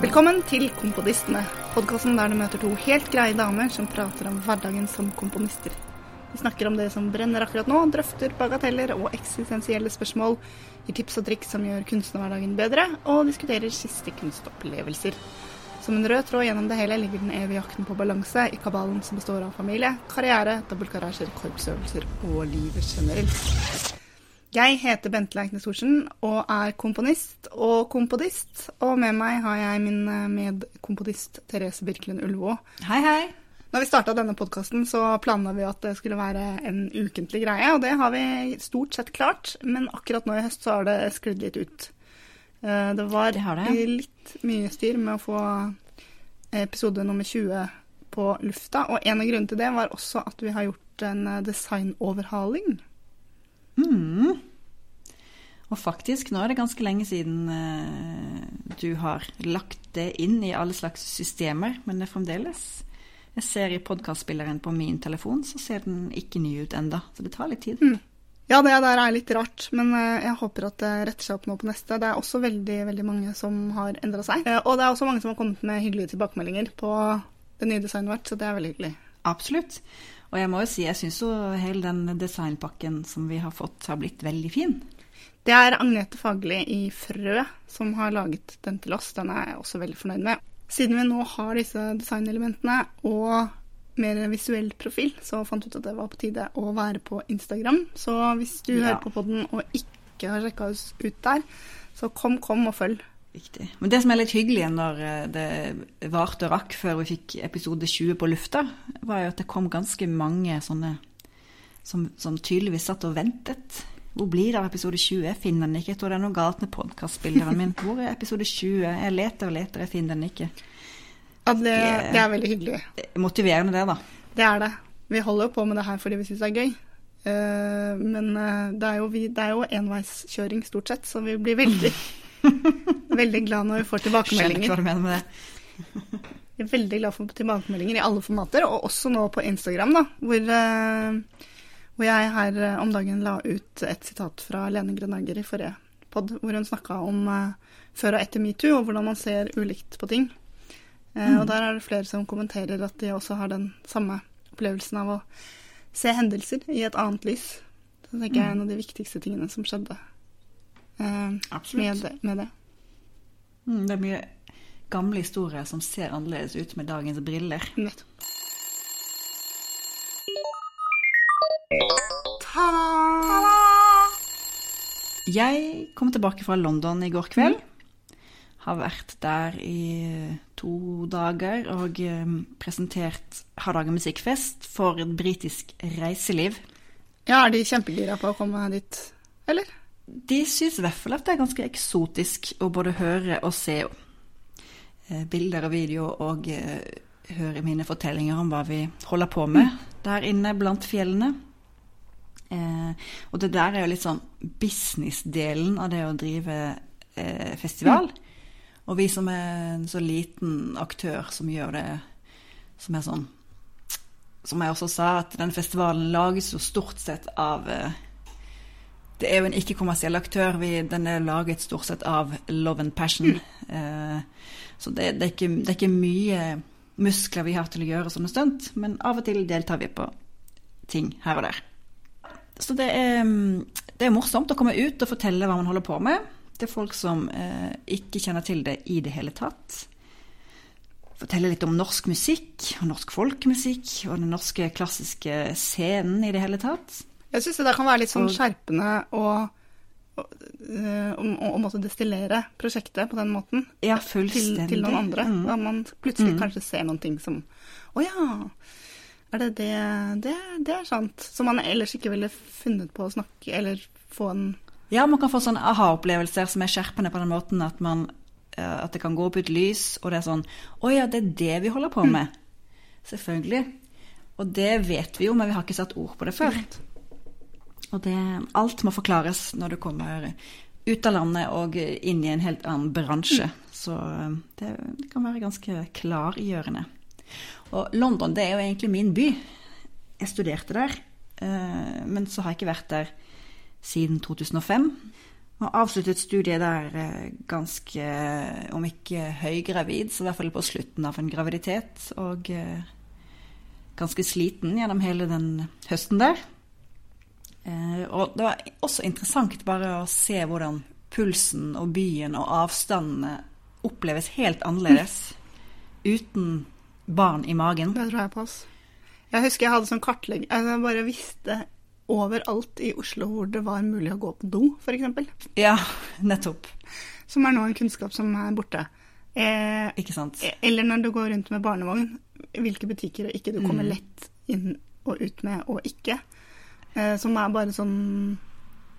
Velkommen til Komponistene, podkasten der du møter to helt greie damer som prater om hverdagen som komponister. Vi snakker om det som brenner akkurat nå, drøfter bagateller og eksistensielle spørsmål, gir tips og triks som gjør kunstnerhverdagen bedre, og diskuterer siste kunstopplevelser. Som en rød tråd gjennom det hele ligger den evige jakten på balanse i kabalen som består av familie, karriere, dobbeltgarasjer, korpsøvelser og livet generelt. Jeg heter Bente Leiknes Thorsen og er komponist og kompodist. Og med meg har jeg min medkompodist medkomponist Therese Birkelund Ulvå. Hei, hei. Når vi starta denne podkasten, så planla vi at det skulle være en ukentlig greie, og det har vi stort sett klart. Men akkurat nå i høst så har det sklidd litt ut. Eh, Det var Det det. litt mye styr med å få episode nummer 20 på lufta, og en av grunnene til det var også at vi har gjort en eh, designoverhaling. Mm. Og faktisk, nå er det ganske lenge siden eh, du har lagt det inn i alle slags systemer, men det er fremdeles Jeg ser i podkastspilleren på min telefon, så ser den ikke ny ut enda, så det tar litt tid. Mm. Ja, det der er litt rart, men eh, jeg håper at det retter seg opp nå på neste. Det er også veldig veldig mange som har endra seg. Og det er også mange som har kommet med hyggelige tilbakemeldinger på det nye designet vårt, så det er veldig hyggelig. Absolutt. Og jeg må jo si, jeg syns jo hele den designpakken som vi har fått, har blitt veldig fin. Det er Agnete Fagli i Frø som har laget den til oss. Den er jeg også veldig fornøyd med. Siden vi nå har disse designelementene og mer visuell profil, så fant ut at det var på tide å være på Instagram. Så hvis du Ja. hører på podden og ikke har sjekka oss ut der, så kom, kom og følg. Viktig. Men det som er litt hyggelig når eh, det varte og rakk før vi fikk episode 20 på lufta, var jo at det kom ganske mange sånne som, som tydeligvis satt og ventet. Hvor blir det av episode 20? Jeg finner den ikke. Jeg tror det er noe galt med podkastspilleren min. Hvor er episode 20? Jeg leter og leter, jeg finner den ikke. Ja, det, det er veldig hyggelig. Motiverende det, da. Det er det. Vi holder jo på med det her fordi vi syns det er gøy. Eh, men eh, det er jo, vi, det er jo enveiskjøring stort sett, så vi blir veldig, veldig glad når vi får tilbakemeldinger. Skjønner ikke hva du mener med det. Vi er veldig glad for tilbakemeldinger i alle formater, og også nå på Instagram, da, hvor, eh, hvor jeg her om dagen la ut et sitat fra Lene Grenager i forrige pod, hvor hun snakka om før og etter metoo, og hvordan man ser ulikt på ting. Eh, Og der er det flere som kommenterer at de også har den samme opplevelsen av å se hendelser i et annet lys. Så det tenker jeg er en av de viktigste tingene som skjedde eh, med, det, med det. Mm, det er mye gamle historier som ser annerledes ut med dagens briller. Nettopp. Ta-da! Jeg kom tilbake fra London i går kveld. Har vært der i to dager og eh, presentert Hardanger musikkfest for et britisk reiseliv. Ja, er de kjempegira på å komme dit, eller? De syns i hvert fall at det er ganske eksotisk å både høre og se eh, bilder og video og eh, høre mine fortellinger om hva vi holder på med der inne blant fjellene. Eh, og det der er jo litt sånn businessdelen av det å drive eh, festival. Og vi som er en så liten aktør som gjør det som er sånn Som jeg også sa, at den festivalen lages jo stort sett av eh, det er jo en ikke-kommersiell aktør. Vi, den er laget stort sett av love and passion. Eh, så det, det, er ikke, det er ikke mye muskler vi har til å gjøre sånne stunt, men av og til deltar vi på ting her og der. Så det er, mm, det er morsomt å komme ut og fortelle hva man holder på med til folk som eh, ikke kjenner til det i det hele tatt. Fortelle litt om norsk musikk og norsk folkemusikk og den norske klassiske scenen i det hele tatt. Jeg syns det der kan være litt sånn skjerpende eh, å, å, å måtte destillere prosjektet på den måten Ja, til, til noen andre. Mm. Da man plutselig Mm. kanskje ser noen ting som Å ja, er det det? det? Det er sant. Som man ellers ikke ville funnet på å snakke eller få en Ja, man kan få sånne aha-opplevelser som er skjerpende på den måten at, man, eh, at det kan gå opp et lys, og det er sånn Å ja, det er det vi holder på med. Selvfølgelig. Og det vet vi jo, men vi har ikke satt ord på det før. Og det, alt må forklares når du kommer ut av landet og inn i en helt annen bransje. Så eh, det, det kan være ganske klargjørende. Og London det er jo egentlig min by. Jeg studerte der. eh, men så har jeg ikke vært der siden 2005. Og avsluttet studiet der eh, ganske, om ikke høygravid, så i hvert fall på slutten av en graviditet. Og eh, ganske sliten gjennom hele den høsten der. Eh, og det var også interessant bare å se hvordan pulsen og byen og avstandene oppleves helt annerledes uten barn i magen. Det tror jeg på. oss. Jeg husker jeg hadde sånn kartlegging altså Jeg bare visste overalt i Oslo hvor det var mulig å gå på do, f.eks. Ja, nettopp. Som er nå en kunnskap som er borte. Eh, Ikke sant? eller når du går rundt med barnevogn, hvilke butikker og ikke du kommer Mm. lett inn og ut med og ikke. Eh, som er bare sånn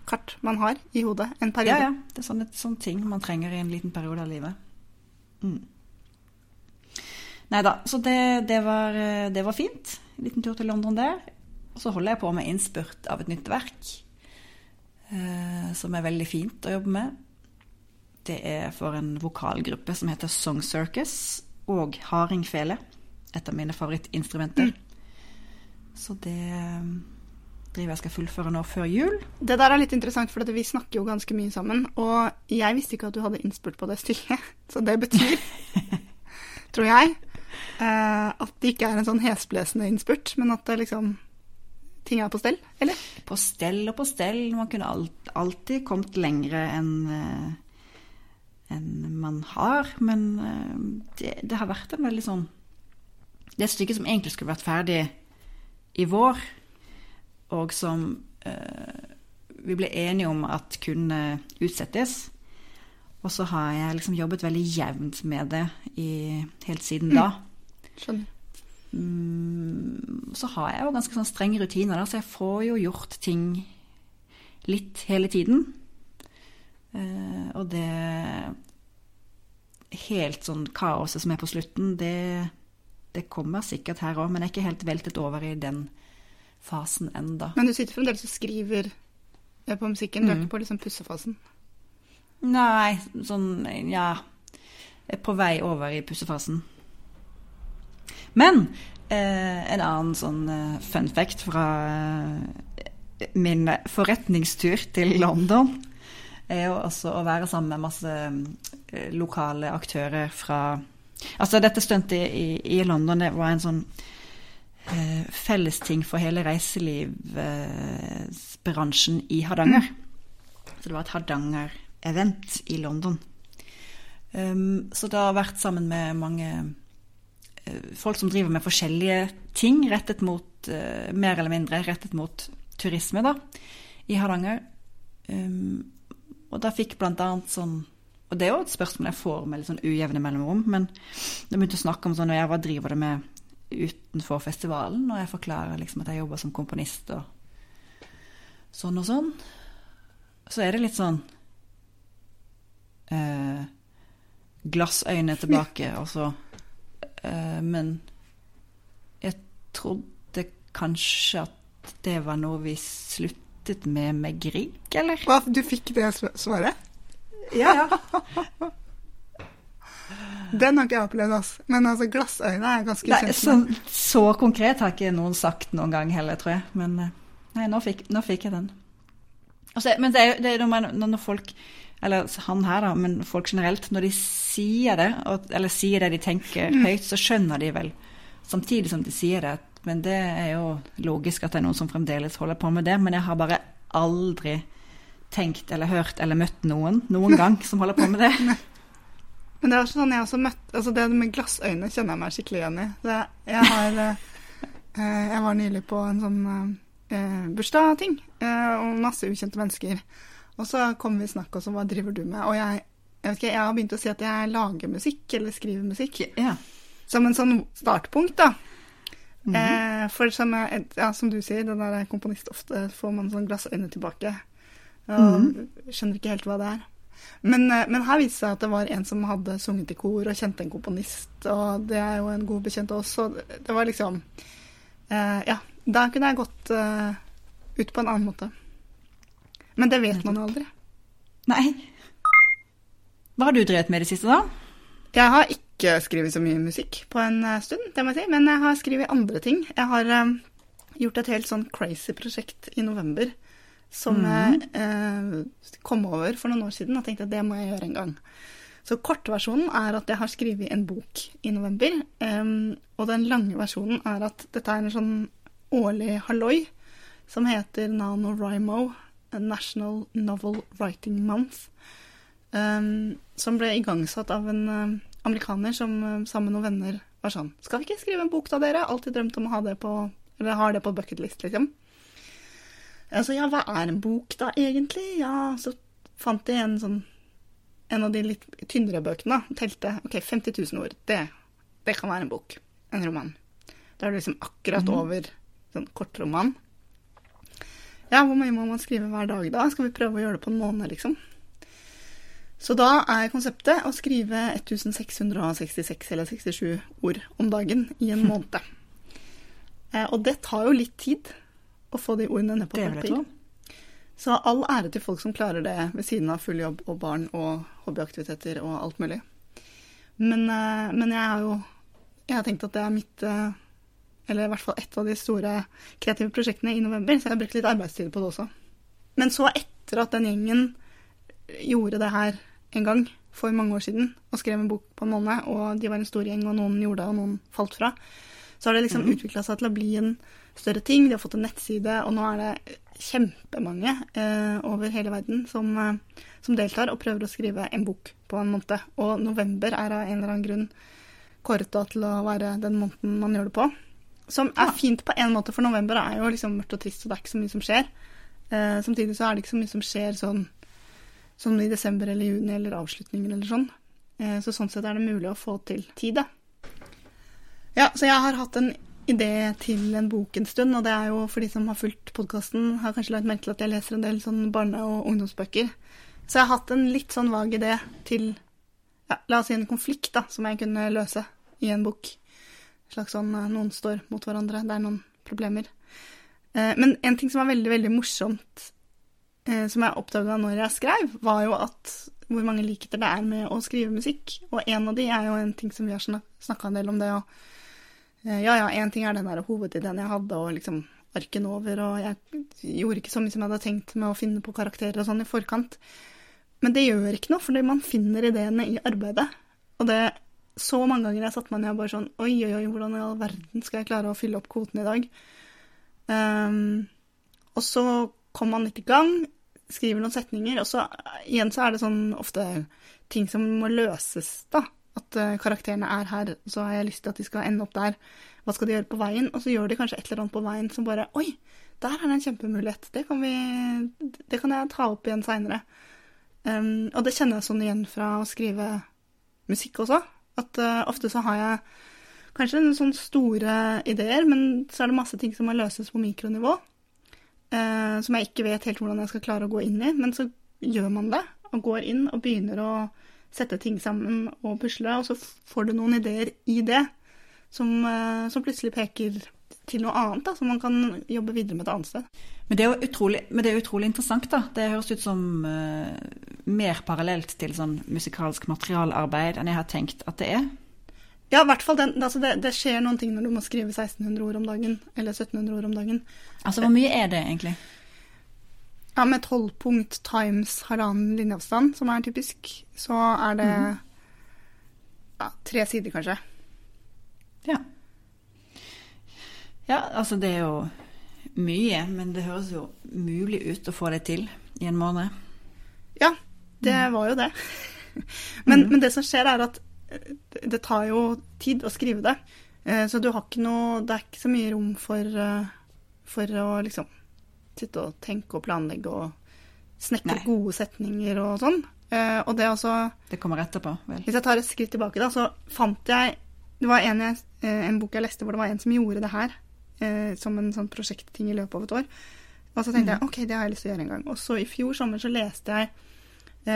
kart man har i hodet en periode. ja. Det er sånne, sånne ting man trenger i en liten periode av livet. Mm. Nei da, så det, det, var, eh, det var fint. En liten tur til London der. Og så holder jeg på med innspurt av et nytt verk, eh, som er veldig fint å jobbe med. Det er for en vokalgruppe som heter Song Circus, og hardingfele. Et av mine favorittinstrumenter. Så det eh, driver jeg skal fullføre nå før jul. Det der er litt interessant, for vi snakker jo ganske mye sammen. Og jeg visste ikke at du hadde innspurt på det stykket. Så det betyr, tror jeg, eh, at det ikke er en sånn hesblesende innspurt, men at det liksom ting er på stell, eller? På stell og på stell. Man kunne alt, alltid kommet lengre enn en man har. Men eh, det, det har vært en veldig sånn Det er et stykke som egentlig skulle vært ferdig i vår, og som eh, vi ble enige om at kunne utsettes. Og så har jeg liksom jobbet veldig jevnt med det i, helt siden da. Skjønner. Mm, så har jeg jo ganske sånn strenge rutiner, da, så jeg får jo gjort ting litt hele tiden. Eh, og det helt sånn kaoset som er på slutten, det, det kommer sikkert her òg, men jeg er ikke helt veltet over i den fasen enda. Men du sitter fremdeles og skriver eh, på musikken, du er Mm. ikke på liksom pussefasen? Nei, sånn ja Jeg er på vei over i pussefasen. Men eh, en annen sånn eh, fun fact fra eh, min forretningstur til London er jo også å være sammen med masse eh, lokale aktører fra Altså, dette stuntet i, i London det var en sånn eh, fellesting for hele reiselivsbransjen i Hardanger. Så det var et Hardanger-event i London. Um, så det har vært sammen med mange folk som driver med forskjellige ting rettet mot eh, Mer eller mindre rettet mot turisme, da, i Hardanger. Um, og da fikk annet sånn Og det er jo et spørsmål jeg får med litt sånn ujevne mellomrom, men de begynte å snakke om sånn og jeg, Hva driver det med utenfor festivalen? Og jeg forklarer liksom at jeg jobber som komponist og sånn og sånn. Så er det litt sånn eh, glassøyne tilbake, og så Men jeg trodde kanskje at det var noe vi sluttet med med Grieg, eller? Hva, du fikk det svaret? Ja, ja. Den har ikke jeg opplevd, altså. Men altså, glassøyne er ganske kjent så, så konkret har ikke noen sagt noen gang heller, tror jeg. Men eh, nei, nå fikk, nå fikk jeg den. Altså, men det er, jo- når, når folk Eller han her, da, men folk generelt. Når de sier det, eller sier det de tenker høyt, så skjønner de vel samtidig som de sier det. Men det er jo logisk at det er noen som fremdeles holder på med det. Men jeg har bare aldri tenkt eller hørt eller møtt noen noen gang som holder på med det. Men det er også sånn jeg også møtt Altså det med glassøyne kjenner jeg meg skikkelig igjen i. Det, jeg har eh, eh, Jeg var nylig på en sånn eh, bursdagsting, eh, og masse ukjente mennesker. Og så kom vi i snakk, også om hva driver du med? Og jeg, jeg ikke, jeg har begynt å si at jeg lager musikk, eller skriver musikk. Ja. Som en sånn startpunkt, da. Mhm. eh, for som, jeg, ja, som du sier, den der er komponist ofte får man sånn glassøyne tilbake. Og Mhm. skjønner ikke helt hva det er. Men, eh, men her viste det seg at det var en som hadde sunget i kor og kjente en komponist, og det er jo en god bekjent også. så det var liksom eh, Ja, da kunne jeg gått eh, ut på en annen måte. Men det vet man aldri. Nei. Hva har du drevet med i det siste, da? Jeg har ikke skrevet så mye musikk på en eh, stund, det må jeg si, men jeg har skrevet andre ting. Jeg har um, gjort et helt sånn crazy prosjekt i november som mm. jeg uh, kom over for noen år siden og tenkte at det må jeg gjøre en gang. Så kortversjonen er at jeg har skrevet en bok i november. Um, og den lange versjonen er at dette er en sånn årlig halloi som heter NaNoWriMo, a National Novel Writing Month. um, som ble igangsatt av en eh, amerikaner som eh, sammen med noen venner var sånn Skal vi ikke skrive en bok da, dere? Alltid drømt om å ha det på Eller har det på bucketlist, liksom. Altså, ja, hva er en bok da, egentlig? Ja, så fant jeg en sånn En av de litt tynnere bøkene. da, Telte OK, 50 000 ord. Det, det kan være en bok. En roman. Da er du liksom akkurat over sånn kortroman. Ja, hvor mye må man skrive hver dag da? Skal vi prøve å gjøre det på en måned, liksom? Så da er konseptet å skrive 1666 eller 67 ord om dagen i en måned. Eh, og det tar jo litt tid å få de ordene ned på papir. Så all ære til folk som klarer det ved siden av full jobb og barn og hobbyaktiviteter og alt mulig. Men, eh, men jeg har jo jeg har tenkt at det er mitt eh, Eller i hvert fall ett av de store kreative prosjektene i november, så jeg har brukt litt arbeidstid på det også. Men så etter at den gjengen gjorde det her en gang for mange år siden og skrev en bok på en måned, og de var en stor gjeng, og noen gjorde det, og noen falt fra, så har det liksom mm. utvikla seg til å bli en større ting. De har fått en nettside, og nå er det kjempemange eh, over hele verden som, eh, som deltar og prøver å skrive en bok på en måned. Og november er av en eller annen grunn kåret til å være den måneden man gjør det på. Som er fint på en måte, for november er jo liksom mørkt og trist, og det er ikke så mye som skjer. Eh, samtidig så er det ikke så mye som skjer sånn som i desember eller juni eller avslutninger eller sånn. Eh, så sånn sett er det mulig å få til tid, da. Ja, så jeg har hatt en idé til en bok en stund, og det er jo for de som har fulgt podkasten, har kanskje lagt merke til at jeg leser en del sånn barne- og ungdomsbøker. Så jeg har hatt en litt sånn vag idé til ja, la oss si en konflikt da, som jeg kunne løse i en bok. Slags sånn eh, noen står mot hverandre, det er noen problemer. Eh, Men en ting som var veldig, veldig morsomt, eh, som jeg oppdaga når jeg skrev, var jo at hvor mange likheter det er med å skrive musikk. Og en av de er jo en ting som vi har snakka en del om det. Og, ja, ja, én ting er den der hovedideen jeg hadde, og liksom arken over, og jeg gjorde ikke så mye som jeg hadde tenkt med å finne på karakterer og sånn i forkant. Men det gjør ikke noe, fordi man finner ideene i arbeidet. Og det så mange ganger jeg satte meg ned og bare sånn Oi, oi, oi, hvordan i all verden skal jeg klare å fylle opp kvoten i dag? Um, og så kommer man litt i gang, skriver noen setninger, og så igjen så er det sånn ofte ting som må løses, da. At uh, karakterene er her, så har jeg lyst til at de skal ende opp der. Hva skal de gjøre på veien? Og så gjør de kanskje et eller annet på veien som bare Oi, der er det en kjempemulighet. Det kan, vi, det kan jeg ta opp igjen seinere. Um, og det kjenner jeg sånn igjen fra å skrive musikk også. At uh, ofte så har jeg kanskje noen sånne store ideer, men så er det masse ting som må løses på mikronivå. Uh, som jeg ikke vet helt hvordan jeg skal klare å gå inn i. Men så gjør man det, og går inn og begynner å sette ting sammen og pusle, og så får du noen ideer i det som, uh, som plutselig peker til noe annet, da, som man kan jobbe videre med et annet sted. Men det er jo utrolig, det er utrolig interessant, da. Det høres ut som eh, mer parallelt til sånn musikalsk materialarbeid enn jeg har tenkt at det er. Ja, i hvert fall den, altså det, det skjer noen ting når du må skrive 1600 ord om dagen, eller 1700 ord om dagen. Altså, hvor mye er det egentlig? Ja, med 12 punkt times halvannen linjeavstand, som er typisk, så er det ja, tre sider, kanskje. Ja. Ja, altså det er jo mye, men det høres jo mulig ut å få det til i en måned. Ja, det var jo det. Men, men det som skjer, er at eh, det tar jo tid å skrive det. Eh, Så du har ikke noe Det er ikke så mye rom for, eh, for å liksom sitte og tenke og planlegge og snekre Nei. gode setninger og sånn. Og det også Det kommer etterpå, vel. Hvis jeg tar et skritt tilbake, da, så fant jeg Det var en, jeg, en bok jeg leste hvor det var en som gjorde det her som en sånn prosjektting i løpet av et år. Og så tenkte jeg OK, det har jeg lyst til å gjøre en gang. Og så i fjor sommer så leste jeg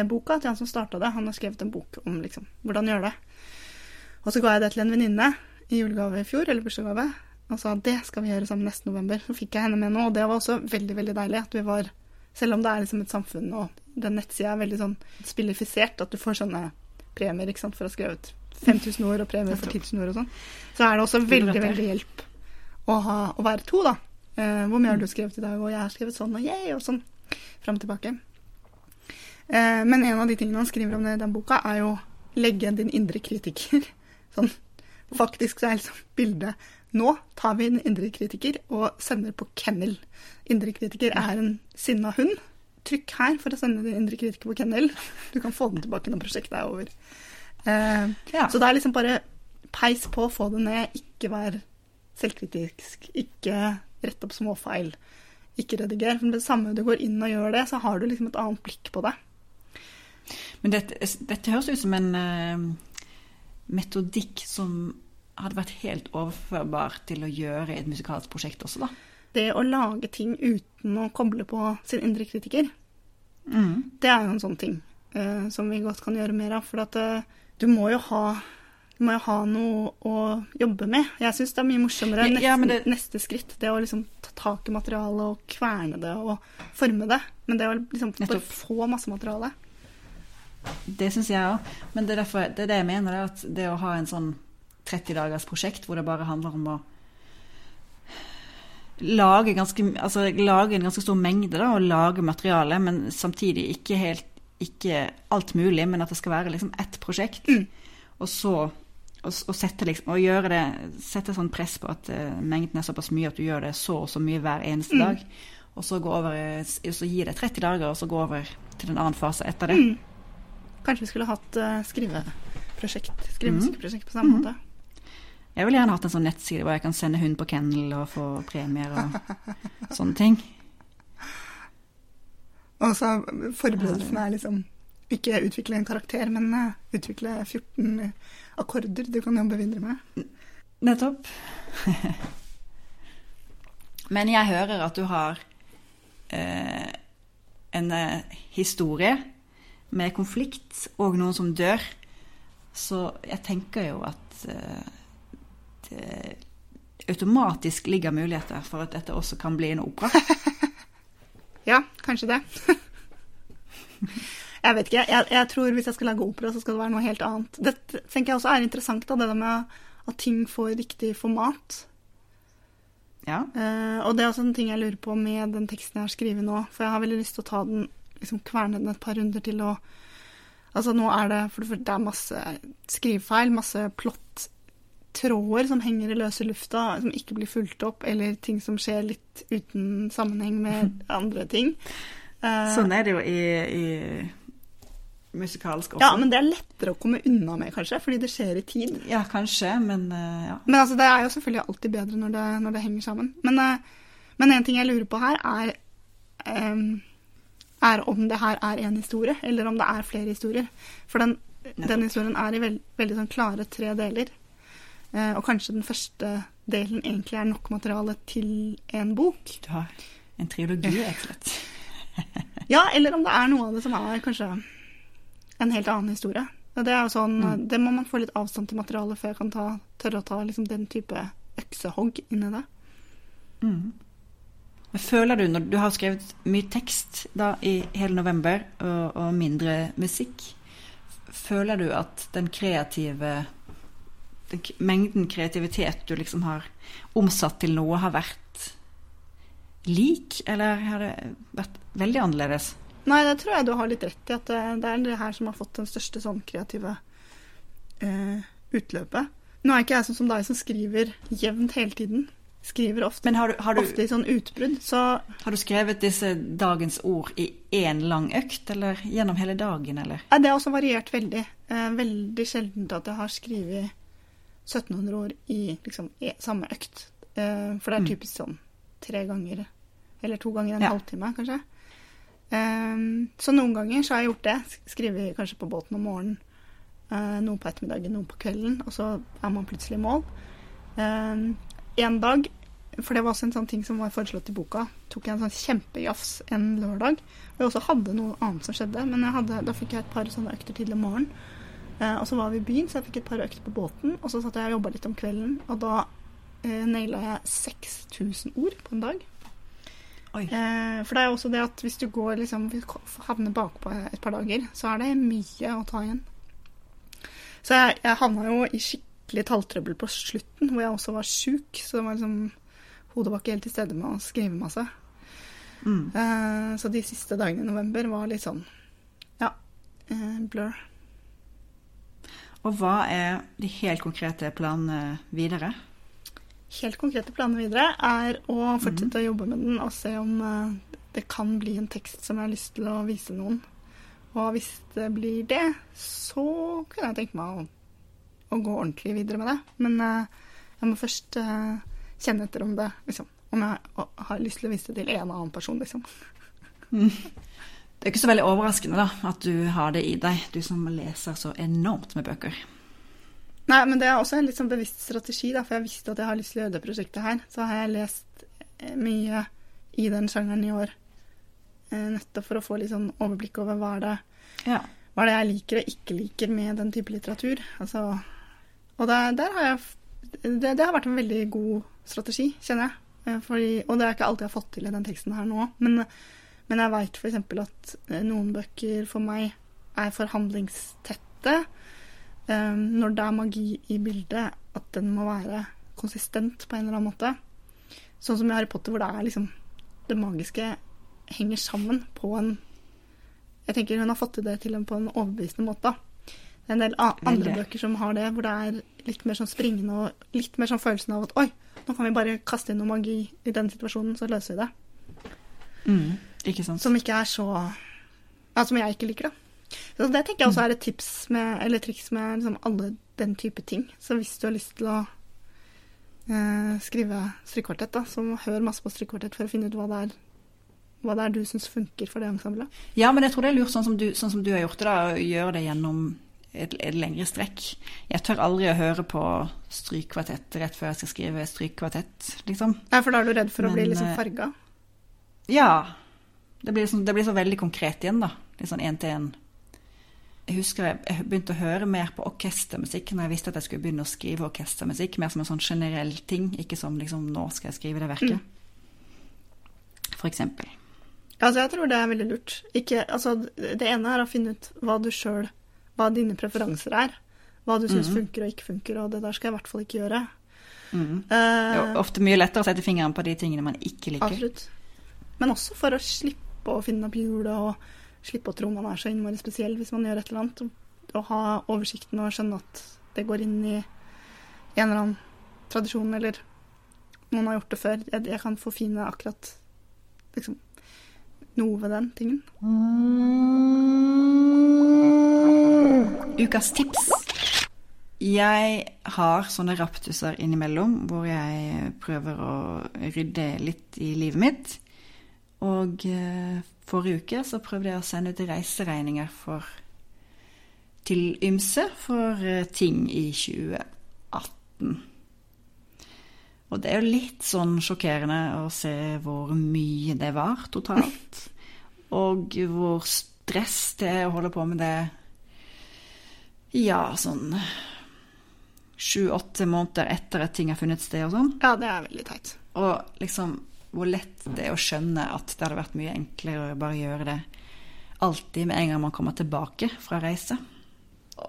boka til han som starta det. Han har skrevet en bok om liksom, hvordan gjøre det. Og så ga jeg det til en venninne i julegave i fjor, eller bursdagsgave, og sa det skal vi gjøre sammen neste november. Så fikk jeg henne med nå, og det var også veldig veldig deilig. at vi var, Selv om det er liksom et samfunn, og den nettsida er veldig sånn spillifisert, at du får sånne premier ikke sant, for å ha skrevet 5000 ord og premier for 10 000 ord og sånn, så er det også veldig, veldig hjelp å, ha, å være to, da. Eh, hvor mye har du skrevet i dag? Og jeg har skrevet sånn, og yay, og sånn. Fram og tilbake. Eh, men en av de tingene han skriver om det i den boka, er jo legge din indre kritiker. Sånn. Faktisk så er liksom bildet Nå tar vi en indre kritiker og sender på kennel. Indre kritiker er en sinna hund. Trykk her for å sende din indre kritiker på kennel. Du kan få den tilbake når prosjektet er over. Eh, Ja. Så det er liksom bare peis på, få det ned, ikke vær selvkritisk. Ikke rett opp småfeil. Ikke rediger. For det samme du går inn og gjør det, så har du liksom et annet blikk på det. Men dette, dette høres ut som en uh, metodikk som hadde vært helt overførbar til å gjøre i et musikalsk prosjekt også, da. Det å lage ting uten å koble på sin indre kritiker, Mm. det er jo en sånn ting uh, som vi godt kan gjøre mer av. For at uh, du må jo ha du må jo ha noe å jobbe med. Jeg syns det er mye morsommere Ja, ja, det- neste skritt. Det å liksom ta tak i materialet og kverne det og forme det. Men det å liksom bare få masse materiale Det syns jeg òg. Men det er, derfor, det er det jeg mener, er at det å ha en sånn 30 dagers prosjekt hvor det bare handler om å lage, ganske, altså, lage en ganske stor mengde da, og lage materiale, men samtidig ikke helt ikke alt mulig, men at det skal være liksom ett prosjekt. Mm. Og så og, og sette liksom, og gjøre det, sette sånn press på at uh, mengden er såpass mye at du gjør det så og så mye hver eneste Mm. dag. Og så, gå over, så gi det 30 dager, og så gå over til en annen fase etter det. Mm. Kanskje vi skulle hatt uh, skriveprosjekt. Skrivemusikkprosjekt på samme Mhm. måte. Jeg ville gjerne hatt en sånn nettside hvor jeg kan sende hund på kennel og få premier og sånne ting. Og så forberedelsen er liksom ikke utvikle en karakter, men eh, utvikle 14 akkorder du kan jobbe videre med. Nettopp. Men jeg hører at du har eh, en eh, historie med konflikt og noen som dør. Så jeg tenker jo at eh, det automatisk ligger muligheter for at dette også kan bli en opera. Ja, kanskje det. jeg vet ikke. Jeg, jeg tror hvis jeg skal lage opera, så skal det være noe helt annet. Det tenker jeg også er interessant, da, det med at ting får riktig format. Ja. Uh, og det er også en ting jeg lurer på med den teksten jeg har skrevet nå. For jeg har veldig lyst til å ta den, liksom kverne den et par runder til å Altså nå er det For det er masse skrivefeil, masse plott-tråder som henger i løse lufta, som ikke blir fulgt opp, eller ting som skjer litt uten sammenheng med andre ting. Eh, Sånn er det jo i, i musikalsk også. ja, men det er lettere å komme unna med, kanskje, fordi det skjer i tid. Ja, kanskje, men eh, ja. Men altså, det er jo selvfølgelig alltid bedre når det, når det henger sammen. Men, eh, men en ting jeg lurer på her, er, em, er om det her er én historie, eller om det er flere historier. For den, den historien er i veld, veldig sånn klare tre deler. Eh, og kanskje den første delen egentlig er nok materiale til en bok. Du har en triologi, rett og slett. Ja, eller om det er noe av det som er kanskje en helt annen historie. Det er sånn, Mm. det må man få litt avstand til materialet før jeg kan ta, tørre å ta liksom, den type øksehogg inn i det. Mm. Men føler du, når du har skrevet mye tekst da i hele november, og, og mindre musikk, føler du at den kreative den mengden kreativitet du liksom har omsatt til noe, har vært lik, eller har det vært veldig annerledes? Nei, det tror jeg du har litt rett i, at det er det her som har fått den største sånn kreative eh, utløpet. Nå er ikke jeg sånn som deg som skriver jevnt hele tiden. Skriver ofte, Men har du, har du, ofte i sånn utbrudd. Så har du skrevet disse dagens ord i én lang økt, eller gjennom hele dagen, eller? Ja, det har også variert veldig. Eh, veldig sjeldent at jeg har skrevet 1700 ord i liksom, samme økt. Eh, for det er Mm. typisk sånn tre ganger, eller to ganger en Ja. halvtime, kanskje. Eh, så noen ganger så har jeg gjort det. Sk- Skrevet kanskje på båten om morgenen, noe på ettermiddagen, noe på kvelden, og så er man plutselig i mål. Eh, en dag, for det var også en sånn ting som var foreslått i boka, tok jeg en sånn kjempejafs en lørdag. Og jeg også hadde noe annet som skjedde, men jeg hadde, da fikk jeg et par sånne økter tidlig om morgenen. Eh, og så var vi i byen, så jeg fikk et par økter på båten. Og så satt jeg og jobba litt om kvelden, og da eh, naila jeg 6000 ord på en dag. Eh, for det er også det at hvis du går liksom, havner bakpå et par dager, så er det mye å ta igjen. Så jeg, jeg havna jo i skikkelig talltrøbbel på slutten, hvor jeg også var sjuk. Så det var liksom hodet var ikke helt til stede med å skrive masse. Mm. Eh, så de siste dagene i november var litt sånn ja, eh, blur. Og hva er de helt konkrete planene videre? Helt konkrete planer videre er å fortsette å jobbe med den og se om eh, det kan bli en tekst som jeg har lyst til å vise noen. Og hvis det blir det, så kunne jeg tenke meg å, å gå ordentlig videre med det. Men eh, jeg må først eh, kjenne etter om det, liksom. Om jeg har lyst til å vise det til en annen person, liksom. Det er ikke så veldig overraskende da, at du har det i deg, du som leser så enormt med bøker. Nei, men det er også en litt sånn bevisst strategi, da, for jeg visste at jeg har lyst til å gjøre det prosjektet her. Så har jeg lest eh, mye i den sjangeren i år, nettopp for å få litt sånn overblikk over hva er det, Ja. hva er det jeg liker og ikke liker med den type litteratur. Altså, og der, der har jeg det, det har vært en veldig god strategi, kjenner jeg. Eh, Fordi, og det er ikke alltid jeg har fått til i den teksten her nå. Men, men jeg veit f.eks. at eh, noen bøker for meg er for handlingstette. Eh, når det er magi i bildet, at den må være konsistent på en eller annen måte. Sånn som i Harry Potter, hvor det er liksom Det magiske henger sammen på en Jeg tenker hun har fått til det til en på en overbevisende måte. En del andre bøker som har det, hvor det er litt mer sånn springende og litt mer sånn følelsen av at oi, nå kan vi bare kaste inn noe magi i den situasjonen, så løser vi det. Mm. Ikke sant? Som ikke er så Ja, som jeg ikke liker, da. Så det tenker jeg også er et tips med, eller triks med liksom alle den type ting. Så hvis du har lyst til å eh, skrive strykkvartett, da, så hør masse på strykkvartett for å finne ut hva det er, hva det er du syns funker for det ensemblet. Ja, men jeg tror det er lurt sånn som du, sånn som du har gjort det, da, å gjøre det gjennom et, et lengre strekk. Jeg tør aldri å høre på strykkvartett rett før jeg skal skrive strykkvartett, liksom. Ja, for da er du redd for å bli Men, liksom eh, farga. Ja. Det blir, liksom, det blir så veldig konkret igjen, da. Litt sånn én til én. Jeg husker jeg, jeg begynte å høre mer på orkestermusikk når jeg visste at jeg skulle begynne å skrive orkestermusikk. Mer som en sånn generell ting, ikke som liksom nå skal jeg skrive det verket. For eksempel. Altså, jeg tror det er veldig lurt. Ikke, altså, det ene er å finne ut hva du sjøl Hva dine preferanser er. Hva du syns funker og ikke funker, og det der skal jeg i hvert fall ikke gjøre. Mm. Det er ofte mye lettere å sette fingeren på de tingene man ikke liker. Absolutt. Men også for å slippe å finne opp hjulet og slippe å tro man er så innmari spesiell hvis man gjør et eller annet. Og ha oversikten og skjønne at det går inn i en eller annen tradisjon, eller noen har gjort det før. Jeg, jeg kan forfine akkurat liksom, noe ved den tingen. Ukas tips. Jeg har sånne raptuser innimellom hvor jeg prøver å rydde litt i livet mitt. Og eh, forrige uke så prøvde jeg å sende ut reiseregninger for, til ymse for eh, ting i 2018. Og det er jo litt sånn sjokkerende å se hvor mye det var totalt. Og hvor stress det er å holde på med det ja, sånn sju-åtte måneder etter at ting har funnet sted og sånn. Ja, det er veldig teit. Og liksom hvor lett det er å skjønne at det hadde vært mye enklere å bare gjøre det alltid med en gang man kommer tilbake fra reise.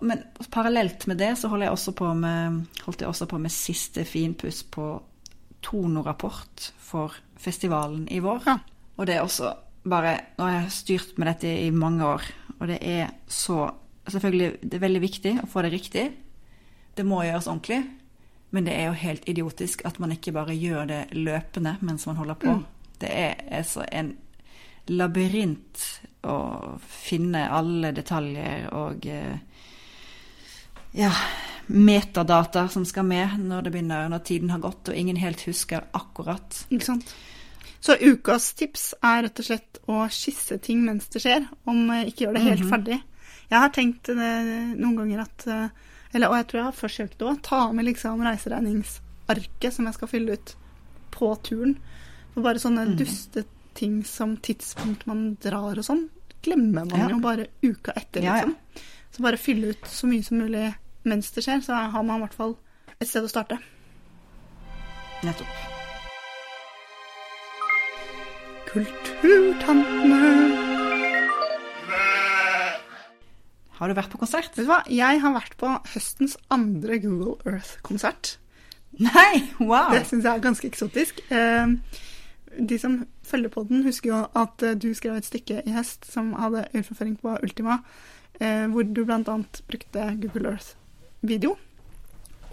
Men parallelt med det så holder jeg også på med, holdt også på med siste finpuss på Tono-rapport for festivalen i vår. Ja. Og det er også bare Nå har jeg styrt med dette i mange år, og det er så Selvfølgelig, det er veldig viktig å få det riktig. Det må gjøres ordentlig. Men det er jo helt idiotisk at man ikke bare gjør det løpende mens man holder på. Det er altså en labyrint å finne alle detaljer og eh, ja, metadata som skal med når det begynner, når tiden har gått og ingen helt husker akkurat. Ikke sant? Så ukas tips er rett og slett å skisse ting mens det skjer, om eh, ikke gjør det helt ferdig. Jeg har tenkt eh, noen ganger at eh, eller, Og jeg tror jeg har forsøkt å ta med liksom reiseregningsarket som jeg skal fylle ut på turen. For bare sånne duste ting som tidspunkt man drar og sånn, glemmer man Ja. jo bare uka etter, Ja, ja. Så bare fylle ut så mye som mulig mens det skjer, så har man i hvert fall et sted å starte. Nettopp. Kulturtantene. Har du vært på konsert? Vet du hva? Jeg har vært på høstens andre Google Earth-konsert. Nei, wow! Det syns jeg er ganske eksotisk. Eh, de som følger på den, husker jo at eh, du skrev et stykke i høst som hadde urforføring på Ultima, hvor du bl.a. brukte Google Earth-video.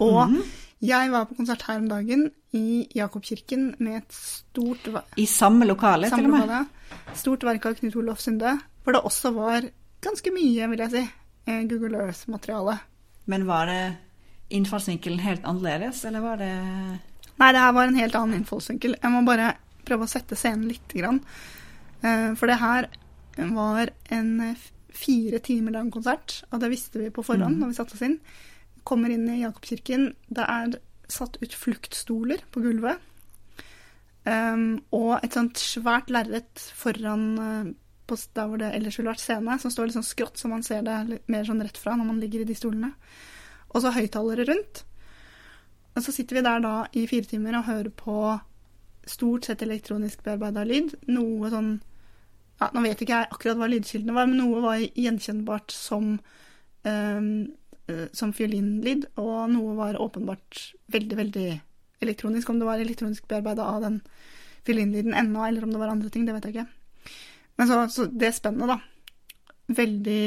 Og Mhm. jeg var på konsert her om dagen i Jakobkirken med et stort I samme lokale, til og med. samlebade. Stort verk av Knut Olof Sunde, hvor det også var ganske mye, vil jeg si, eh, Google Earth-materiale. Men var det innfallsvinkelen helt annerledes, eller var det Nei, det her var en helt annen innfallsvinkel. Jeg må bare prøve å sette scenen litt. Grann. Eh, For det her var en eh, fire timer lang konsert, og det visste vi på forhånd når vi satte oss inn. Kommer inn i Jakobkirken. Det er satt ut fluktstoler på gulvet. Um, og et sånt svært lerret foran uh, på der hvor det ellers ville vært scene, som står litt sånn skrått, så man ser det litt mer sånn rett fra når man ligger i de stolene. Og så høyttalere rundt. Og så sitter vi der da i fire timer og hører på stort sett elektronisk bearbeida lyd. Noe sånn ja, Nå vet ikke jeg akkurat hva lydkildene var, men noe var gjenkjennbart som eh, som fiolinlyd, og noe var åpenbart veldig, veldig elektronisk. Om det var elektronisk bearbeida av den fiolinlyden ennå, eller om det var andre ting, det vet jeg ikke. Men så, så det spennet, da. Veldig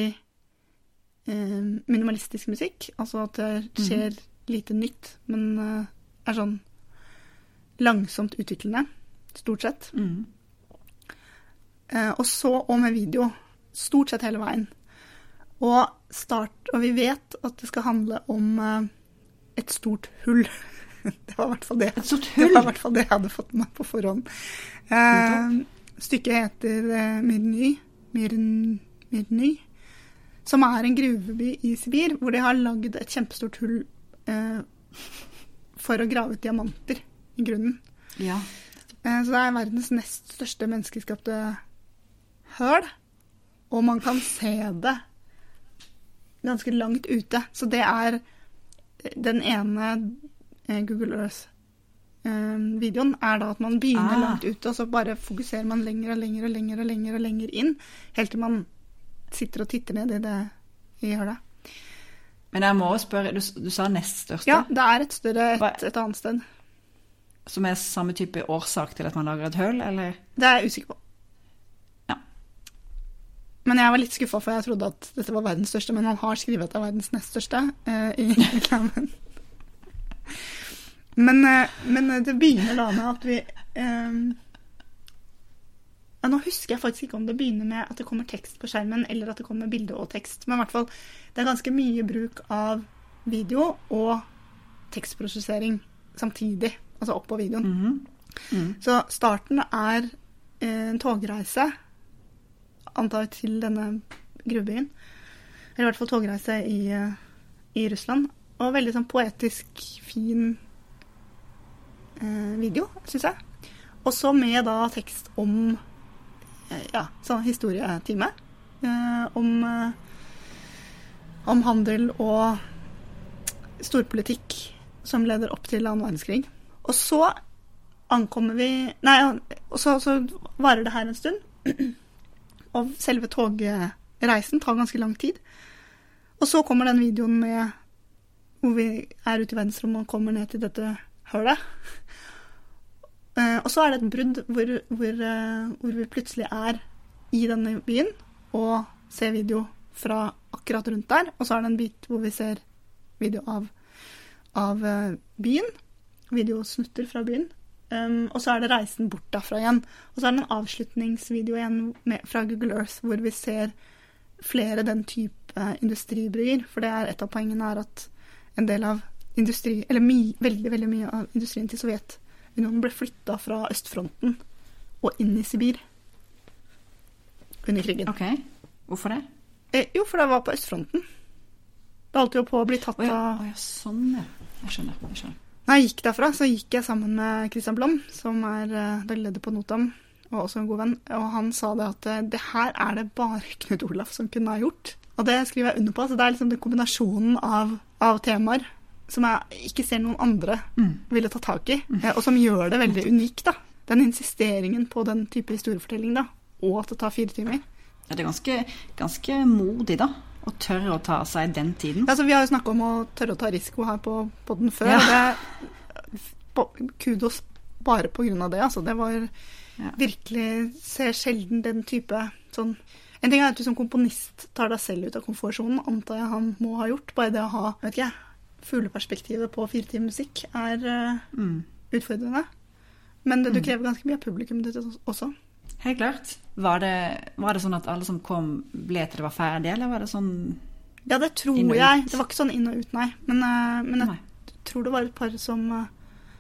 eh, minimalistisk musikk. Altså at det skjer lite nytt, men eh, er sånn langsomt utviklende, stort sett. mm. Eh, og så og med video. Stort sett hele veien. Og start Og vi vet at det skal handle om eh, et stort hull. det var i hvert fall det. Et stort Det var i hvert fall det jeg hadde fått med meg på forhånd. Eh, stykket heter eh, Myrny, Myrny, som er en gruveby i Sibir, hvor de har lagd et kjempestort hull eh, for å grave ut diamanter i grunnen. Ja. Eh, Så det er verdens nest største menneskeskapte høl, og man kan se det ganske langt ute. Så det er den ene eh, Google Earth-videoen er da at man begynner Ah. langt ute, og så bare fokuserer man lenger og lenger og lenger og lenger og lenger inn, helt til man sitter og titter ned i det i hølet. Men jeg må spørre, du, du sa nest største, Ja, det er et større et, et annet sted. som er samme type årsak til at man lager et høl, eller? Det er jeg usikker på. Men jeg var litt skuffa, for jeg trodde at dette var verdens største. Men han har skrevet at det er verdens nest største eh, i reklamen. Men, eh, men det begynner da med at vi eh, ja, Nå husker jeg faktisk ikke om det begynner med at det kommer tekst på skjermen, eller at det kommer bilde og tekst. Men i hvert fall, det er ganske mye bruk av video og tekstprosessering samtidig. Altså oppå videoen. Mhm. Mm. Så starten er eh, en togreise, antar til denne gruvebyen. Eller i hvert fall togreise i, eh, i Russland. Og veldig sånn poetisk, fin eh, video, syns jeg. Og så med da tekst om eh, ja, sånn historietime. Eh, om, eh, om handel og storpolitikk som leder opp til annen verdenskrig. Og så ankommer vi Nei, og så, så varer det her en stund. Og selve togreisen tar ganske lang tid. Og så kommer den videoen med hvor vi er ute i verdensrommet og kommer ned til dette hølet. Eh, Og så er det et brudd hvor, hvor, eh, hvor vi plutselig er i denne byen og ser video fra akkurat rundt der. Og så er det en bit hvor vi ser video av, av eh, byen. Videosnutter fra byen. Um, og så er det reisen bort derfra igjen. Og så er det en avslutningsvideo igjen med, fra Google Earth hvor vi ser flere den type industribryer. For det er et av poengene er at en del av industri, eller my, veldig, veldig mye av industrien til Sovjetunionen ble flytta fra østfronten og inn i Sibir under krigen. Ok, hvorfor det? Eh, jo, for det var på østfronten. Det holdt jo på å bli tatt oh ja. av Å ja, sånn ja. Jeg skjønner. jeg skjønner. Når jeg gikk derfra, så gikk jeg sammen med Christian Blom, som er eh, daglig leder på Notam, og også en god venn. Og han sa det at eh, det her er det bare Knut Olaf som kunne ha gjort. Og det skriver jeg under på. Så det er liksom den kombinasjonen av, av temaer som jeg ikke ser noen andre Mm. ville ta tak i, eh, og som gjør det veldig unikt. da. Den insisteringen på den type historiefortelling, da, og at det tar fire timer. Ja, det er ganske, ganske modig, da. Å tørre å ta seg den tiden. Altså, vi har jo snakka om å tørre å ta risiko her på, på den før. Ja. Det, kudos bare av det. Altså, det var Ja. virkelig Ser sjelden den type sånn En ting er at du som komponist tar deg selv ut av komfortsonen, antar jeg han må ha gjort. Bare det å ha vet ikke fugleperspektivet på fire timer musikk er uh, Mm. utfordrende. Men det, du Mm. krever ganske mye av publikum ditt også. Helt klart. Var det, var det sånn at alle som kom, ble til det var ferdig, eller var det sånn Ja, det tror jeg. Det var ikke sånn inn og ut, nei. Men, eh, men jeg Nei. tror det var et par som, eh,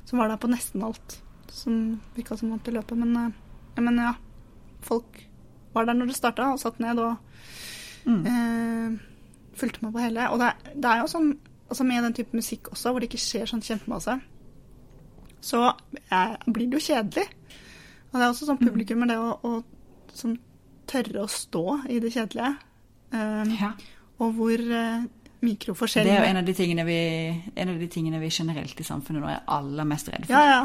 som var der på nesten alt. Som virka som vant i løpet. Men, eh, men ja, folk var der når det starta, og satt ned og Mm. eh, fulgte med på hele. Og det, det er jo sånn altså med den type musikk også, hvor det ikke skjer sånn kjempemasse, så eh, blir det jo kjedelig. Og det er også sånn publikum er det å, å som tørre å stå i det kjedelige. Um, Ja. og hvor mikroforskjell... Det er jo en av vi, en av de tingene vi generelt i samfunnet nå er aller mest redd for. Ja, ja.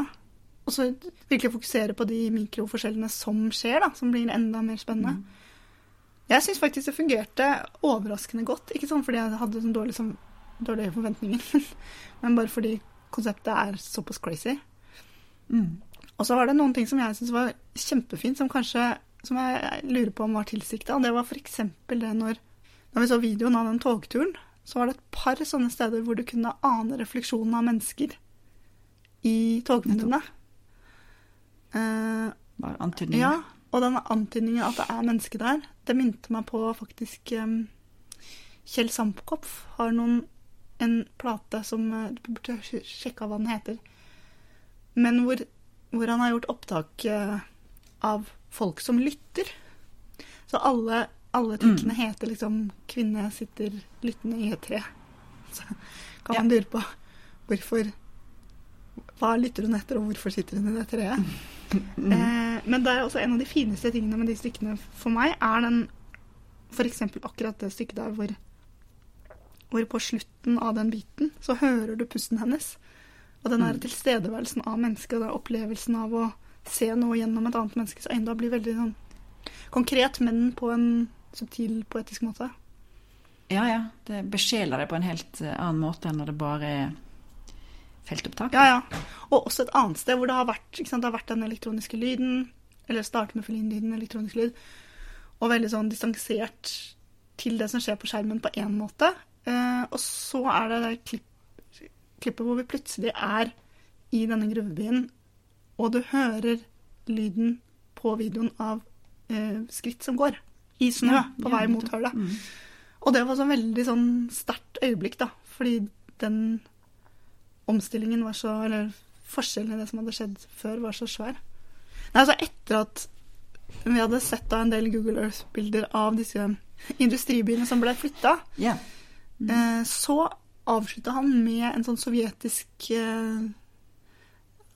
Og så virkelig fokusere på de mikroforskjellene som skjer, da, som blir enda mer spennende. Mm. Jeg syns faktisk det fungerte overraskende godt. Ikke sånn fordi jeg hadde sånn dårlig, sånn, dårlige forventninger, men bare fordi konseptet er såpass crazy. Mm. Og så var det noen ting som jeg syns var kjempefint, som kanskje som jeg lurer på om var tilsikta. Det var f.eks. det når, når vi så videoen av den togturen, så var det et par sånne steder hvor du kunne ane refleksjonen av mennesker i togvinduene. Eh, Bare antydninger. ja, og den antydningen at det er mennesker der, det minte meg på faktisk um, Kjell Sampkopf har noen, en plate som eh, Du burde sjekke hva den heter. Men hvor, hvor han har gjort opptak eh, av folk som lytter. Så alle, alle trikkene heter liksom 'Kvinne sitter lyttende i et tre'. Så kan man lure på hvorfor Hva lytter hun etter, og hvorfor sitter hun i det treet? Eh, men det er også en av de fineste tingene med de stykkene for meg, er den f.eks. akkurat det stykket der hvor, hvor på slutten av den biten så hører du pusten hennes. Og den der Mm. tilstedeværelsen av mennesket, og den opplevelsen av å se noe gjennom et annet menneskes øyne, da blir veldig sånn konkret, men på en subtil, poetisk måte. Ja, ja. Det besjeler det på en helt eh, annen måte enn når det bare er feltopptak. Ja, ja. Og også et annet sted hvor det har vært, sant, det har vært den elektroniske lyden, eller starte med filinlyden, elektronisk lyd, og veldig sånn distansert til det som skjer på skjermen på én måte. Eh, og så er det det klipp, klippet hvor vi plutselig er i denne gruvebyen, og du hører lyden på videoen av eh, skritt som går i snø Ja, på vei mot hullet. Mm. Og det var så veldig sånn sterkt øyeblikk, da. Fordi den omstillingen var så Eller forskjellen i det som hadde skjedd før, var så svær. Nei, altså etter at vi hadde sett da en del Google Earth-bilder av disse industribyene som ble flytta, Ja. eh, så avslutta han med en sånn sovjetisk eh,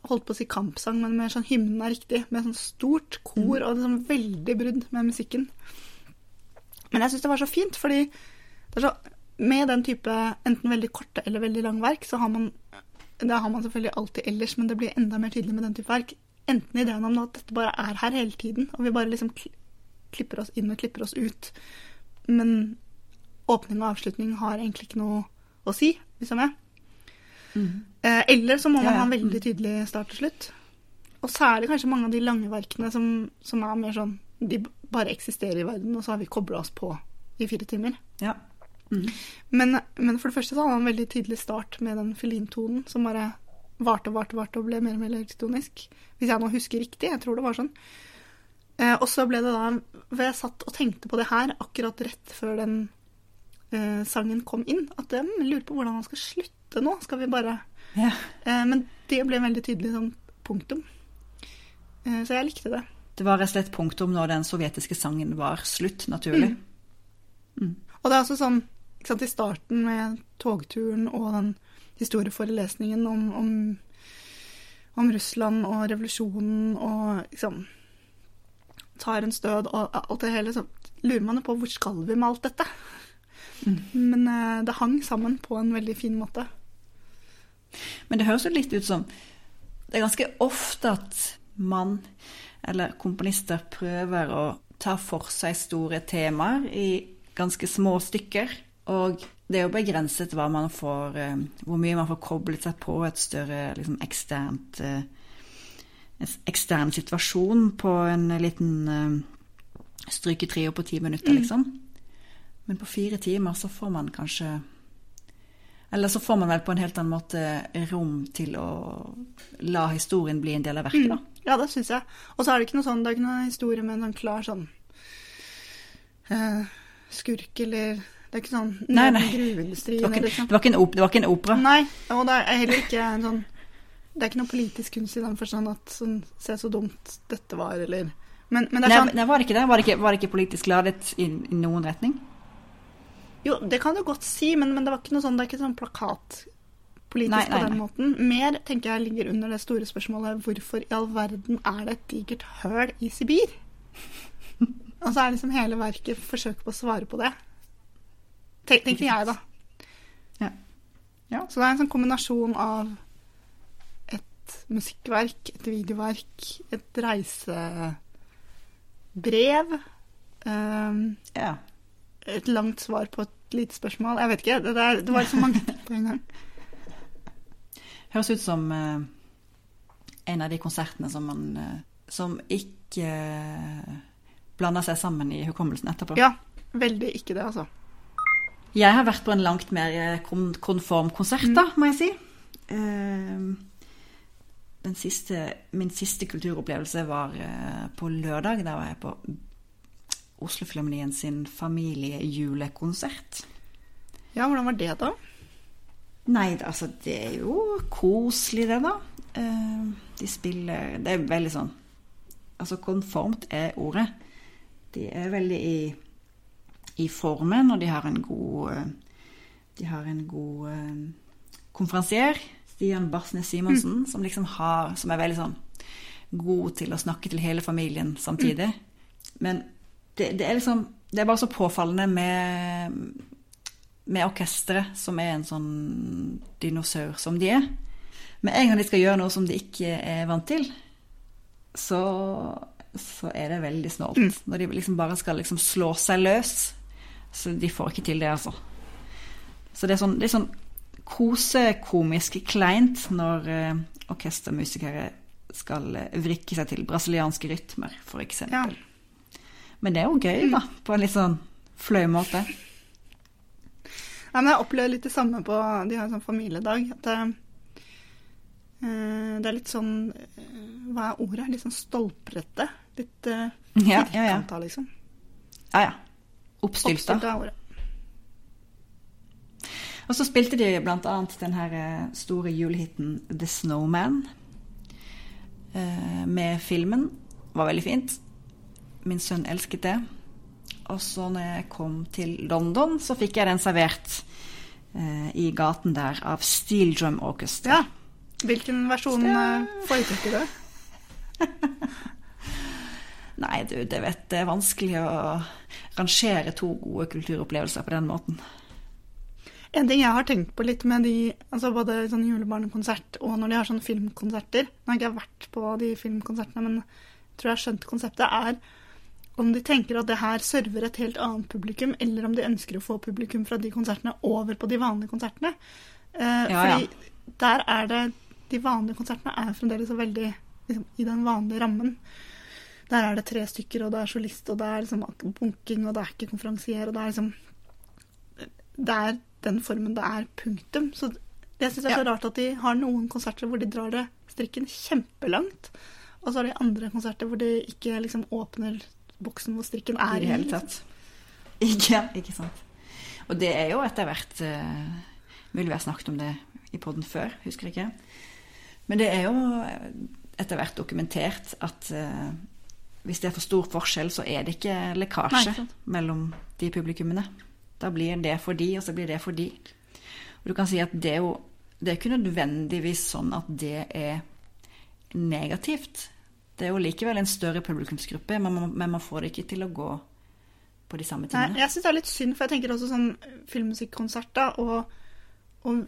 Holdt på å si kampsang, men med sånn hymnen er riktig. Med sånn stort kor og sånn veldig brudd med musikken. Men jeg syns det var så fint, fordi det så, med den type enten veldig korte eller veldig lang verk, så har man Det har man selvfølgelig alltid ellers, men det blir enda mer tydelig med den type verk. Enten ideen om at dette bare er her hele tiden, og vi bare liksom klipper oss inn og klipper oss ut. Men åpning og avslutning har egentlig ikke noe å si, hvis jeg. Mm. Eh, eller så må man Ja, ja. ha en veldig tydelig start og slutt. Og særlig kanskje mange av de lange verkene som, som er mer sånn De bare eksisterer i verden, og så har vi kobla oss på i fire timer. ja. Mm. Men, men for det første så hadde han en veldig tydelig start med den filintonen som bare varte og varte, varte og ble mer og mer elektronisk. Hvis jeg nå husker riktig. Jeg tror det var sånn. Eh, og så ble det da jeg satt og tenkte på det her akkurat rett før den eh, sangen kom inn. At de lurer på hvordan han skal slutte nå. Skal vi bare ja. eh, Men det ble veldig tydelig sånn punktum. Eh, så jeg likte det. Det var rett og slett punktum når den sovjetiske sangen var slutt, naturlig. Mm. Og det er også sånn ikke sant, I starten med togturen og den historieforelesningen om, om, om Russland og revolusjonen og liksom en stød og alt det hele, så lurer man jo på hvor skal vi med alt dette? Men eh, det hang sammen på en veldig fin måte. Men det høres jo litt ut som Det er ganske ofte at man, eller komponister, prøver å ta for seg store temaer i ganske små stykker. Og det er jo begrenset får, eh, hvor mye man får koblet seg på et større liksom, eksternt eh, en ekstern situasjon på en liten uh, stryketrio på ti minutter, Mm. liksom. Men på fire timer så får man kanskje Eller så får man vel på en helt annen måte rom til å la historien bli en del av verket, da. Ja, det syns jeg. Og så er det ikke noe sånn, det er ikke noe historie med en sånn klar sånn eh, skurk eller Det er ikke sånn Nei, nei. gruveindustrien Det var ikke, eller sånn. det var en, op det var ikke en opera. Nei, og det er heller ikke en sånn Det er ikke noe politisk kunst i den forstand at sånn Se så dumt dette var, eller Men, men det er Nei, sånn nei, var det ikke det? Var det ikke, var det ikke politisk ladet i, i noen retning? Jo, det kan du godt si, men, men det var ikke noe sånn Det er ikke sånn plakatpolitisk Nei, nei, på den nei. måten. Mer tenker jeg ligger under det store spørsmålet hvorfor i all verden er det et digert høl i Sibir? Og så er liksom hele verket forsøk på å svare på det. Tenk, tenker jeg, da. Ja. Ja. Så det er en sånn kombinasjon av et musikkverk, et videoverk, et reisebrev um, ja. et langt svar på et lite spørsmål. Jeg vet ikke. Det, der, det var så mange på en gang. Høres ut som uh, en av de konsertene som man uh, Som ikke uh, blander seg sammen i hukommelsen etterpå. Ja, veldig ikke det, altså. Jeg har vært på en langt mer kon konform konsert, da, må jeg si. Den siste, min siste kulturopplevelse var på lørdag. Da var jeg på Oslofilharmonien sin familiejulekonsert. Ja, hvordan var det, da? Nei, altså det er jo koselig det, da. Eh, de spiller Det er veldig sånn Altså konformt er ordet. De er veldig i, i formen, og de har en god eh, De har en god eh, konferansier, Stian Barsnes Simonsen, som liksom har Som er veldig sånn god til å snakke til hele familien samtidig. Men det, det er liksom Det er bare så påfallende med med orkesteret, som er en sånn dinosaur som de er. Med en gang de skal gjøre noe som de ikke er vant til, så, så er det veldig snålt. Når de liksom bare skal liksom slå seg løs. Så de får ikke til det, altså. Så det er sånn, det er sånn kosekomisk kleint når eh, orkestermusikere skal eh, vrikke seg til brasilianske rytmer, f.eks. Ja. Men det er jo gøy, da, på en litt sånn fløy måte. Ja, men jeg opplever litt det samme på De har en sånn familiedag. At det, eh, det er litt sånn eh, Hva er ordet? Litt sånn stolprete. Litt uh, Ja, ja, ja. firkanta, liksom. Ja, ja. Oppstylta. Oppstilt er ordet. Og så spilte de annet den her eh, store julehiten The Snowman eh, med filmen. Var veldig fint. Min sønn elsket det. Og så når jeg kom til London, så fikk jeg den servert eh, i gaten der av Steel Drum Orchestra. Ja. Hvilken versjon Ja. eh, foretrekker du? Nei, du, det vet det er vanskelig å rangere to gode kulturopplevelser på den måten. En ting jeg har tenkt på litt med de, altså både sånn julebarnekonsert og når de har sånne filmkonserter Nå har ikke jeg vært på de filmkonsertene, men jeg tror jeg har skjønt konseptet, er om de tenker at det her server et helt annet publikum, eller om de ønsker å få publikum fra de konsertene over på de vanlige konsertene. Eh, Ja, ja. fordi der er det De vanlige konsertene er fremdeles så veldig liksom, i den vanlige rammen. Der er det tre stykker, og det er solist, og det er liksom bunking, og det er ikke konferansier, og det er liksom det er den formen det er, punktum. Så jeg syns det er så rart at de har noen konserter hvor de drar det strikken kjempelangt, og så har de andre konserter hvor de ikke liksom åpner boksen hvor strikken er I det hele liksom. tatt. Ikke, ikke sant. Og det er jo etter hvert uh, Mulig vi har snakket om det i poden før, husker ikke. Men det er jo etter hvert dokumentert at uh, hvis det er for stor forskjell, så er det ikke Nei, lekkasje ikke mellom de publikummene. Da blir det for de, og så blir det for de. Og du kan si at det er jo det er ikke nødvendigvis sånn at det er negativt. Det er jo likevel en større publikumsgruppe, men man, men man får det ikke til å gå på de samme Nei, jeg syns det er litt synd, for jeg tenker også sånn filmmusikkonsert, da, og, og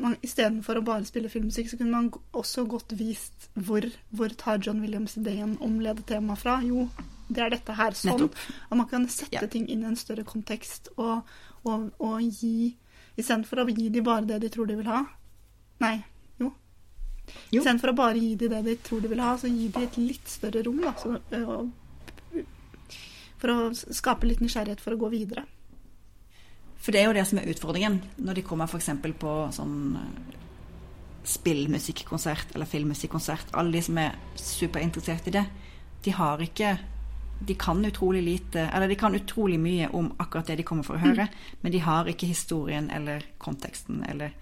man, istedenfor å bare spille filmmusikk, så kunne man også godt vist hvor, hvor tar John Williams ideen om ledetemaet fra. Jo, det er dette her sånn. Og man kan sette Ja. ting inn i en større kontekst og, og, og gi Istedenfor å gi de bare det de tror de vil ha. Nei. Istedenfor å bare gi dem det de tror de vil ha, så gi dem et litt større rom. Da, så, øh, for å skape litt nysgjerrighet for å gå videre. For det er jo det som er utfordringen når de kommer f.eks. på sånn eh, spillmusikkonsert eller filmmusikkonsert. Alle de som er superinteressert i det, de har ikke De kan utrolig lite Eller de kan utrolig mye om akkurat det de kommer for å høre, men de har ikke historien eller konteksten eller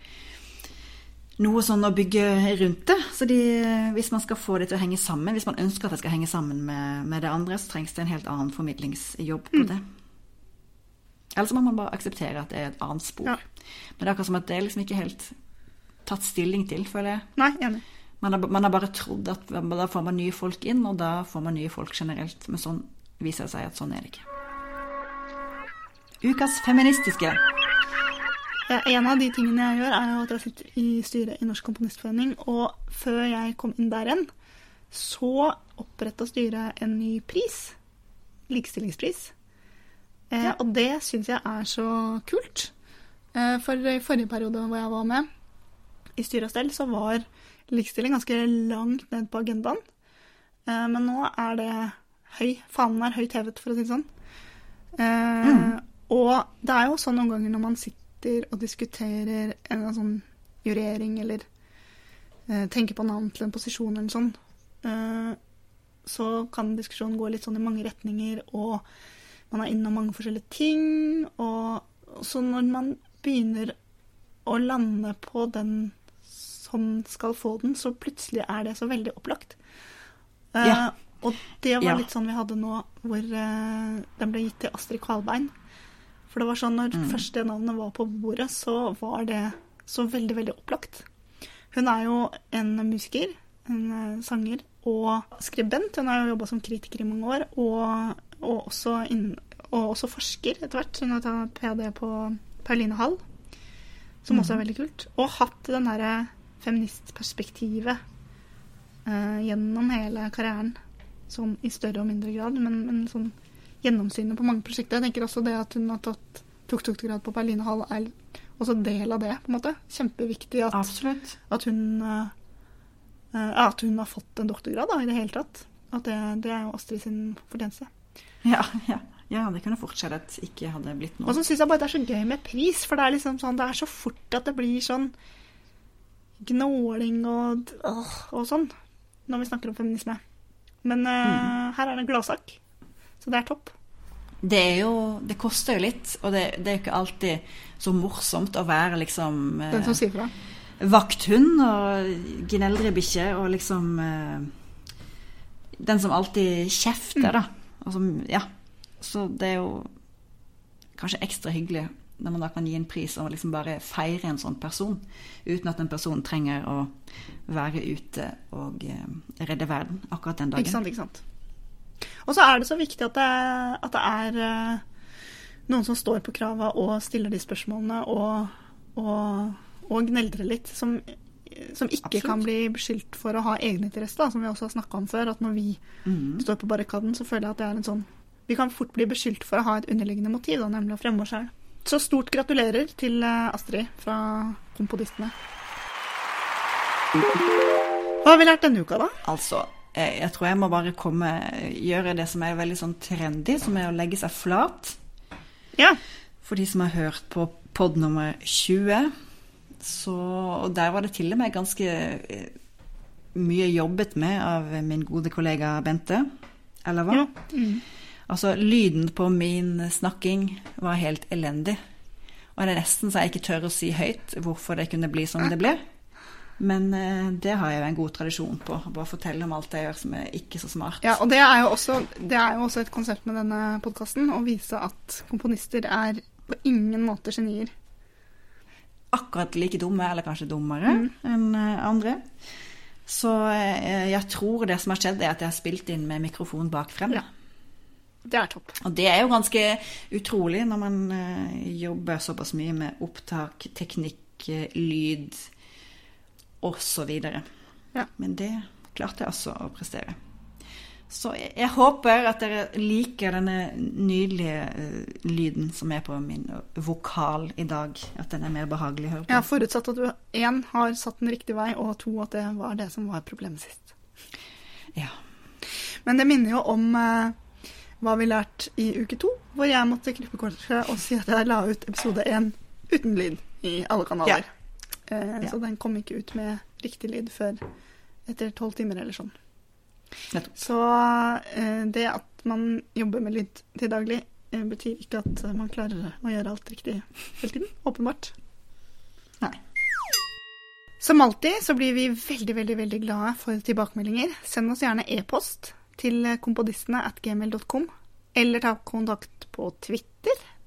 noe sånn å bygge rundt det. Så de, hvis man skal få det til å henge sammen, hvis man ønsker at det skal henge sammen med, med det andre, så trengs det en helt annen formidlingsjobb på det. Eller så må man bare akseptere at det er et annet spor. Ja. Men det er akkurat som at det er liksom ikke helt tatt stilling til, føler jeg. Nei, enig. Man har, man har bare trodd at da får man nye folk inn, og da får man nye folk generelt. Men sånn viser det seg at sånn er det ikke. Ukas feministiske. Ja, en av de tingene jeg gjør, er jo at jeg sitter i styret i Norsk Komponistforening. Og før jeg kom inn der igjen, så oppretta styret en ny pris. Likestillingspris. Eh, Og det syns jeg er så kult. Eh, for i forrige periode hvor jeg var med i styre og stell, så var likestilling ganske langt ned på agendaen. Eh, men nå er det høy. Fanen er høyt hevet, for å si det sånn. Mm. Og det er jo sånn noen ganger når man sitter og diskuterer en sånn jurering eller eh, tenker på navn til en posisjon eller sånn, eh, så kan diskusjonen gå litt sånn i mange retninger, og man er innom mange forskjellige ting. Og så når man begynner å lande på den som skal få den, så plutselig er det så veldig opplagt. Eh, Ja. Og det var litt sånn vi hadde nå, hvor eh, den ble gitt til Astrid Kvalbein. For det var sånn når Mm. først det navnet var på bordet, så var det så veldig, veldig opplagt. Hun er jo en musiker, en eh, sanger og skribent. Hun har jo jobba som kritiker i mange år, og, og, også, inn, og også forsker etter hvert. Hun har tatt ph.d. på Pauline Hall, som også er veldig kult. Og hatt den derre feministperspektivet eh, gjennom hele karrieren. Sånn i større og mindre grad, men, men sånn gjennomsynet på mange prosjekter. Jeg tenker også det at hun har tatt doktorgrad på Pauline Hall, er også del av det, på en måte. Kjempeviktig at, at hun eh, eh, At hun har fått en doktorgrad, da, i det hele tatt. At det, det er jo Astrid sin fortjeneste. Ja, ja. ja, det kunne fort skjedd at ikke hadde blitt Og noe. så syns jeg bare det er så gøy med pris, for det er liksom sånn, det er så fort at det blir sånn gnåling og, og sånn når vi snakker om feminisme. Men eh, her er det en gladsak, så det er topp. Det er jo Det koster jo litt, og det, det er jo ikke alltid så morsomt å være liksom eh, Den som sier fra. vakthund og gneldrebikkje og liksom eh, Den som alltid kjefter, da. Og som, ja. Så det er jo kanskje ekstra hyggelig når man da kan gi en pris og liksom bare feire en sånn person, uten at den personen trenger å være ute og eh, redde verden akkurat den dagen. Ikke sant, ikke sant. Og så er det så viktig at det, at det er eh, noen som står på krava og stiller de spørsmålene og, og, og gneldrer litt, som, som ikke Absolutt. kan bli beskyldt for å ha egeninteresse, da, som vi også har snakka om før. At når vi mm. står på barrikaden, så føler jeg at det er en sånn Vi kan fort bli beskyldt for å ha et underliggende motiv, da, nemlig å fremme oss sjøl. Så stort gratulerer til eh, Astrid fra Kompodistene. Hva har vi lært denne uka, da? Altså, jeg, jeg tror jeg må bare komme gjøre det som er veldig sånn trendy, som er å legge seg flat. Ja. For de som har hørt på pod nummer 20, så Og der var det til og med ganske eh, mye jobbet med av min gode kollega Bente. Eller hva? ja. Mm. Altså, lyden på min snakking var helt elendig. Og det er nesten så jeg ikke tør å si høyt hvorfor det kunne bli som det ble. Men eh, det har jeg jo en god tradisjon på. Bare fortelle om alt jeg gjør som er ikke så smart. Ja, og det er jo også, det er jo også et konsept med denne podkasten, å vise at komponister er på ingen måte genier. akkurat like dumme, eller kanskje dummere enn eh, andre. Så eh, jeg tror det som har skjedd, er at jeg har spilt inn med mikrofon bak frem. Ja. Det er topp. Og det er jo ganske utrolig når man jobber såpass mye med opptak, teknikk, lyd osv. Ja. Men det klarte jeg altså å prestere. Så jeg, jeg håper at dere liker denne nydelige uh, lyden som er på min vokal i dag. At den er mer behagelig å høre på. Har forutsatt at du én har satt den riktig vei, og to at det var det som var problemet sist. Ja. Men det minner jo om uh, hva vi lærte i uke to, hvor jeg måtte klippe kortet og si at jeg la ut episode én uten lyd i alle kanaler. Eh, Ja. Så den kom ikke ut med riktig lyd før etter tolv timer eller sånn. Nettopp. Så eh, det at man jobber med lyd til daglig, eh, betyr ikke at man klarer å gjøre alt riktig hele tiden. Åpenbart. Nei. Som alltid så blir vi veldig, veldig, veldig glade for tilbakemeldinger. Send oss gjerne e-post til kompodistene at gmail.com, eller ta kontakt på Twitter,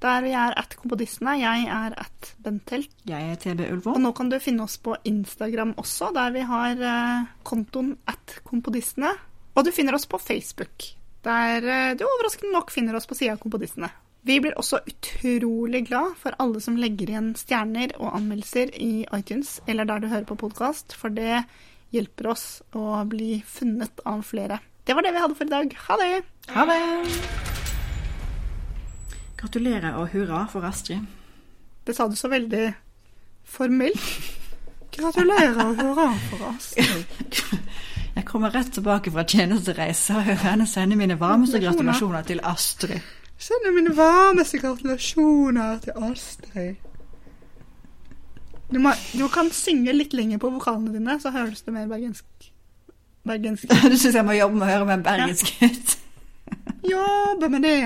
der vi er at kompodistene. Jeg er at Bentelt. Jeg er TB Ulvo. Og nå kan du finne oss på Instagram også, der vi har eh, kontoen at kompodistene. Og du finner oss på Facebook, der eh, du overraskende nok finner oss på sida av Kompodistene. Vi blir også utrolig glad for alle som legger igjen stjerner og anmeldelser i iTunes, eller der du hører på podkast, for det hjelper oss å bli funnet av flere. Det var det vi hadde for i dag. Ha det! Ha det! Gratulerer og hurra for Astrid. Det sa du så veldig formelt. Gratulerer og hurra for Astrid. Jeg kommer rett tilbake fra tjenestereise og hører henne sende mine varmeste gratulasjoner til Astrid. Sender mine varmeste gratulasjoner til Astrid. Du, må, du kan synge litt lenger på vokalene dine, så høres det mer bergensk bergensk Du syns jeg må jobbe med å høre mer bergensk ut? Jobbe med det.